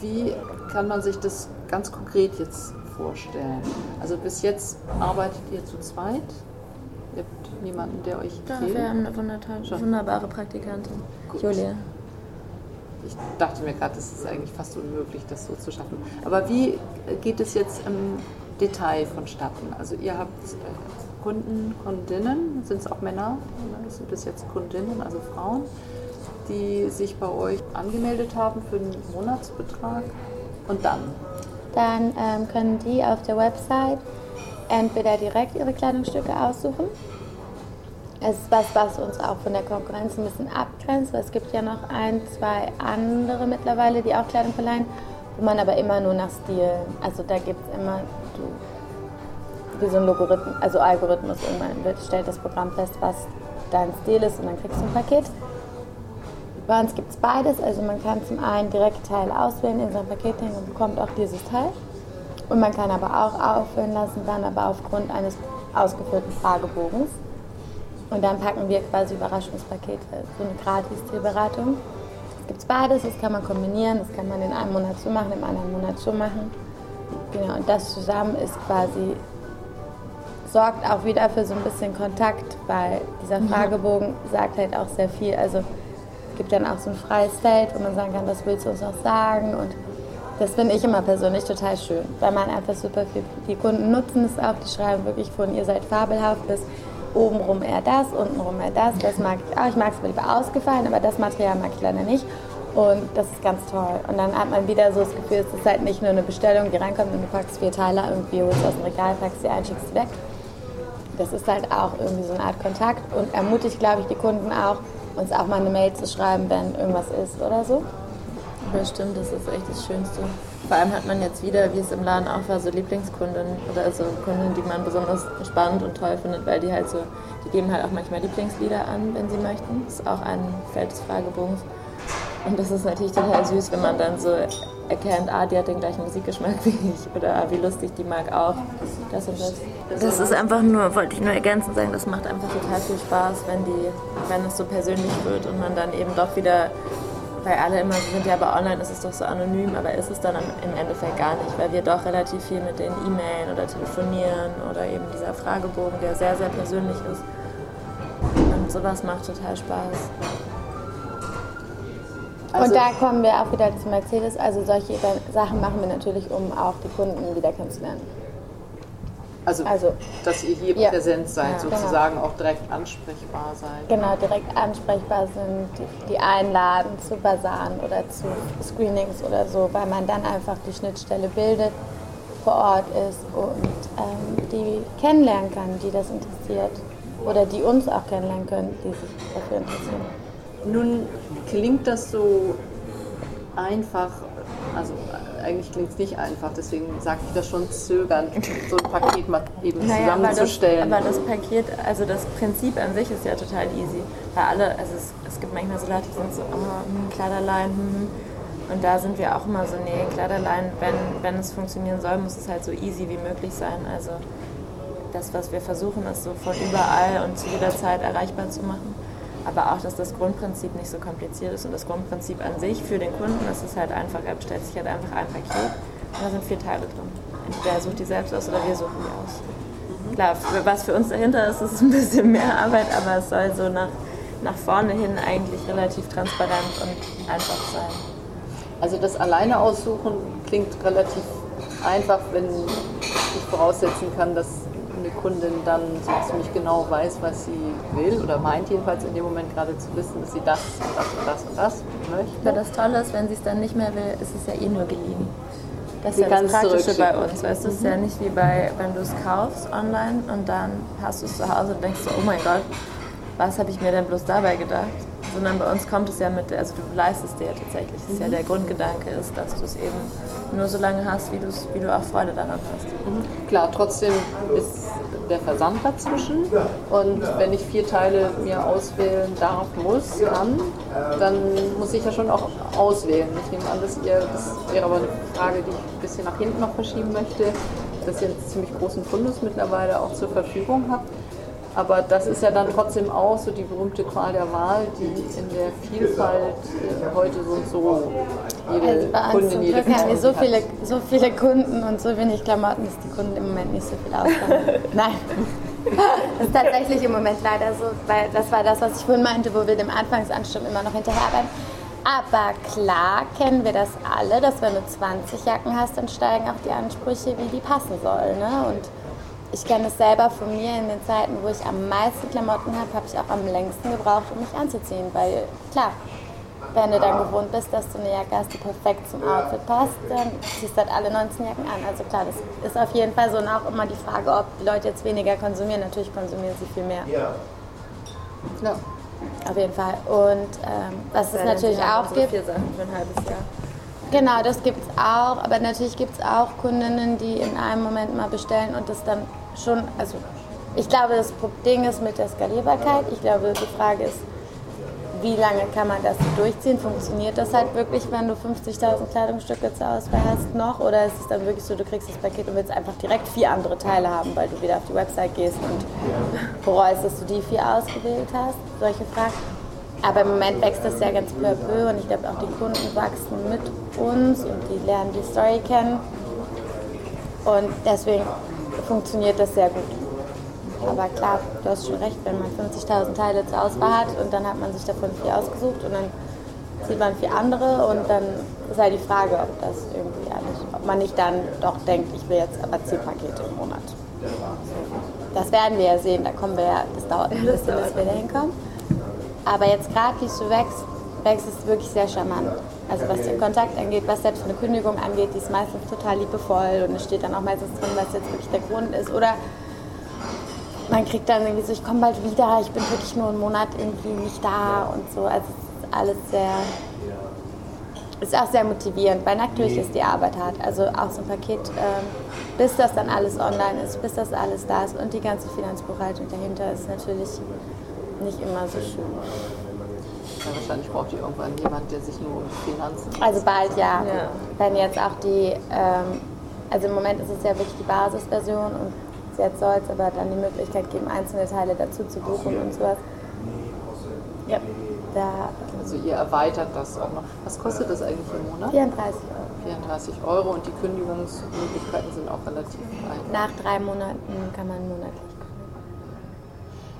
Wie kann man sich das ganz konkret jetzt vorstellen? Also bis jetzt arbeitet ihr zu zweit. Ihr habt niemanden, der euch Ja, fehlt. wir haben eine wunderbare Praktikantin, Gut. Julia. Ich dachte mir gerade, es ist eigentlich fast unmöglich, das so zu schaffen. Aber wie geht es jetzt im Detail vonstatten? Also ihr habt äh, Kunden, Kundinnen, sind es auch Männer? Sind es jetzt Kundinnen, also Frauen, die sich bei euch angemeldet haben für einen Monatsbetrag? Und dann? Dann ähm, können die auf der Website entweder direkt ihre Kleidungsstücke aussuchen. Es ist was, was uns auch von der Konkurrenz ein bisschen abgrenzt. Es gibt ja noch ein, zwei andere mittlerweile, die auch Kleidung verleihen, wo man aber immer nur nach Stil, also da gibt es immer du, wie so ein Logarithmus, also Algorithmus, irgendwann stellt das Programm fest, was dein Stil ist und dann kriegst du ein Paket. Bei uns gibt es beides, also man kann zum einen direkt Teile auswählen in sein Paket hängen und bekommt auch dieses Teil. Und man kann aber auch auffüllen lassen, dann aber aufgrund eines ausgeführten Fragebogens. Und dann packen wir quasi Überraschungspakete, so eine Gratis-Tierberatung. Es gibt beides, das kann man kombinieren, das kann man in einem Monat so machen, im anderen Monat so machen. Genau, und das zusammen ist quasi, sorgt auch wieder für so ein bisschen Kontakt, weil dieser Fragebogen sagt halt auch sehr viel. Also gibt dann auch so ein freies Feld, wo man sagen kann, was willst du uns noch sagen? Und das finde ich immer persönlich total schön, weil man einfach super viel, die Kunden nutzen es auch, die schreiben wirklich von, ihr seid fabelhaft bis obenrum eher das, untenrum eher das. Das mag ich auch, ich mag es lieber ausgefallen, aber das Material mag ich leider nicht. Und das ist ganz toll. Und dann hat man wieder so das Gefühl, es ist halt nicht nur eine Bestellung, die reinkommt und du packst vier Teile irgendwie, holst aus dem Regal, packst sie ein, schickst sie weg. Das ist halt auch irgendwie so eine Art Kontakt und ermutigt, glaube ich, die Kunden auch, uns auch mal eine Mail zu schreiben, wenn irgendwas ist oder so. Das stimmt, das ist echt das Schönste. Vor allem hat man jetzt wieder, wie es im Laden auch war, so Lieblingskunden oder so Kunden, die man besonders spannend und toll findet, weil die halt so, die geben halt auch manchmal Lieblingslieder an, wenn sie möchten. Das ist auch ein Feld des Fragebogens. Und das ist natürlich total süß, wenn man dann so erkennt, ah, die hat den gleichen Musikgeschmack wie ich oder ah, wie lustig die mag auch das und das. Das ist einfach nur, wollte ich nur ergänzend sagen, das macht einfach total viel Spaß, wenn die, wenn es so persönlich wird und man dann eben doch wieder weil alle immer so sind, ja, aber online ist es doch so anonym, aber ist es dann im Endeffekt gar nicht, weil wir doch relativ viel mit denen e-mailen oder telefonieren oder eben dieser Fragebogen, der sehr, sehr persönlich ist. Und sowas macht total Spaß. Also- und da kommen wir auch wieder zu Mercedes. Also solche Sachen machen wir natürlich, um auch die Kunden wieder kennenzulernen. Also, Also- dass ihr hier Ja. präsent seid, Ja, sozusagen auch direkt ansprechbar seid. Genau, direkt ansprechbar sind, die, die einladen zu Basaren oder zu Screenings oder so, weil man dann einfach die Schnittstelle bildet, vor Ort ist und ähm, die kennenlernen kann, die das interessiert. Oder die uns auch kennenlernen können, die sich dafür interessieren. Nun klingt das so einfach, also eigentlich klingt es nicht einfach, deswegen sage ich das schon zögernd, so ein Paket mal eben aber das, zusammenzustellen. aber das Paket, also das Prinzip an sich ist ja total easy. Weil alle, also es, es gibt manchmal so Leute, die sind so, oh, hm, Kleiderlein, hm. Und da sind wir auch immer so, nee, Kleiderlein, wenn, wenn es funktionieren soll, muss es halt so easy wie möglich sein. Also das, was wir versuchen, ist so von überall und zu jeder Zeit erreichbar zu machen. Aber auch, dass das Grundprinzip nicht so kompliziert ist. Und das Grundprinzip an sich für den Kunden ist es halt einfach, er bestellt sich halt einfach ein Paket und da sind vier Teile drin. Entweder er sucht die selbst aus oder wir suchen die aus. Klar, für, was für uns dahinter ist, ist ein bisschen mehr Arbeit, aber es soll so nach, nach vorne hin eigentlich relativ transparent und einfach sein. Also das alleine aussuchen klingt relativ einfach, wenn ich voraussetzen kann, dass eine Kundin dann so ziemlich genau weiß, was sie will oder meint jedenfalls in dem Moment gerade zu wissen, dass sie das und das und das und das Aber möchte. das Tolle ist, wenn sie es dann nicht mehr will, ist es ja eh nur geliehen. Das ist ja das Praktische bei uns. Weißt du, es ist ja nicht wie bei, wenn du es kaufst online und dann hast du es zu Hause und denkst so, oh mein Gott, was habe ich mir denn bloß dabei gedacht? Sondern bei uns kommt es ja mit, also du leistest dir ja tatsächlich. Das ist ja der Grundgedanke ist, dass du es eben nur so lange hast, wie, du's, wie du auch Freude daran hast. Klar, trotzdem ist der Versand dazwischen und wenn ich vier Teile mir auswählen darf, muss, kann, dann muss ich ja schon auch auswählen. Ich nehme an, dass ihr, das wäre aber eine Frage, die ich ein bisschen nach hinten noch verschieben möchte, dass ihr einen ziemlich großen Fundus mittlerweile auch zur Verfügung habt. Aber das ist ja dann trotzdem auch so die berühmte Qual der Wahl, die in der Vielfalt äh, heute so und so jede Also Kundin, jede Glück haben wir so viele, so viele Kunden und so wenig Klamotten, dass die Kunden im Moment nicht so viel auskommen. Nein. Das ist tatsächlich im Moment leider so, weil das war das, was ich vorhin meinte, wo wir dem Anfangsansturm immer noch hinterherrennen. Aber klar kennen wir das alle, dass wenn du 20 Jacken hast, dann steigen auch die Ansprüche, wie die passen soll. Ne? Und ich kenne es selber von mir in den Zeiten, wo ich am meisten Klamotten habe, habe ich auch am längsten gebraucht, um mich anzuziehen. Weil klar, wenn du dann gewohnt bist, dass du eine Jacke hast, die perfekt zum Outfit passt, dann ziehst du halt alle 19 Jacken an. Also klar, das ist auf jeden Fall so und auch immer die Frage, ob die Leute jetzt weniger konsumieren. Natürlich konsumieren sie viel mehr. Ja. Auf jeden Fall. Und ähm, was es natürlich auch gibt, Vier Sachen für ein halbes Jahr. Genau, das gibt es auch. Aber natürlich gibt es auch Kundinnen, die in einem Moment mal bestellen und das dann schon. Also, ich glaube, das Ding ist mit der Skalierbarkeit. Ich glaube, die Frage ist, wie lange kann man das durchziehen? Funktioniert das halt wirklich, wenn du 50.000 Kleidungsstücke zur Auswahl hast noch? Oder ist es dann wirklich so, du kriegst das Paket und willst einfach direkt vier andere Teile haben, weil du wieder auf die Website gehst und bereust, dass du die vier ausgewählt hast? Solche Fragen. Aber im Moment wächst das ja ganz peu à peu und ich glaube auch die Kunden wachsen mit uns und die lernen die Story kennen. Und deswegen funktioniert das sehr gut. Aber klar, du hast schon recht, wenn man 50.000 Teile zur Auswahl hat und dann hat man sich davon vier ausgesucht und dann sieht man vier andere und dann ist halt die Frage, ob das irgendwie alles, ob man nicht dann doch denkt, ich will jetzt aber zehn Pakete im Monat. Das werden wir ja sehen, da kommen wir ja, das dauert ein bisschen, bis wir da hinkommen. Aber jetzt gerade, wie so wächst, wächst es wirklich sehr charmant. Also was den Kontakt angeht, was selbst eine Kündigung angeht, die ist meistens total liebevoll und es steht dann auch meistens drin, was jetzt wirklich der Grund ist. Oder man kriegt dann irgendwie so, ich komme bald wieder, ich bin wirklich nur einen Monat irgendwie nicht da und so. Also es ist alles sehr, ist auch sehr motivierend, weil natürlich ist die Arbeit hart. Also auch so ein Paket, ähm, bis das dann alles online ist, bis das alles da ist und die ganze Finanzbuchhaltung dahinter ist natürlich nicht immer so schön. Ja, wahrscheinlich braucht ihr irgendwann jemand, der sich nur um Finanzen Also bald ja. Ja. Wenn jetzt auch die, ähm, also im Moment ist es ja wirklich die Basisversion und jetzt soll es aber dann die Möglichkeit geben, einzelne Teile dazu zu buchen und sowas. Ja, da Also ihr erweitert das auch noch. Was kostet das eigentlich im Monat? 34 Euro. 34 Euro und die Kündigungsmöglichkeiten sind auch relativ klein. Nach drei Monaten kann man monatlich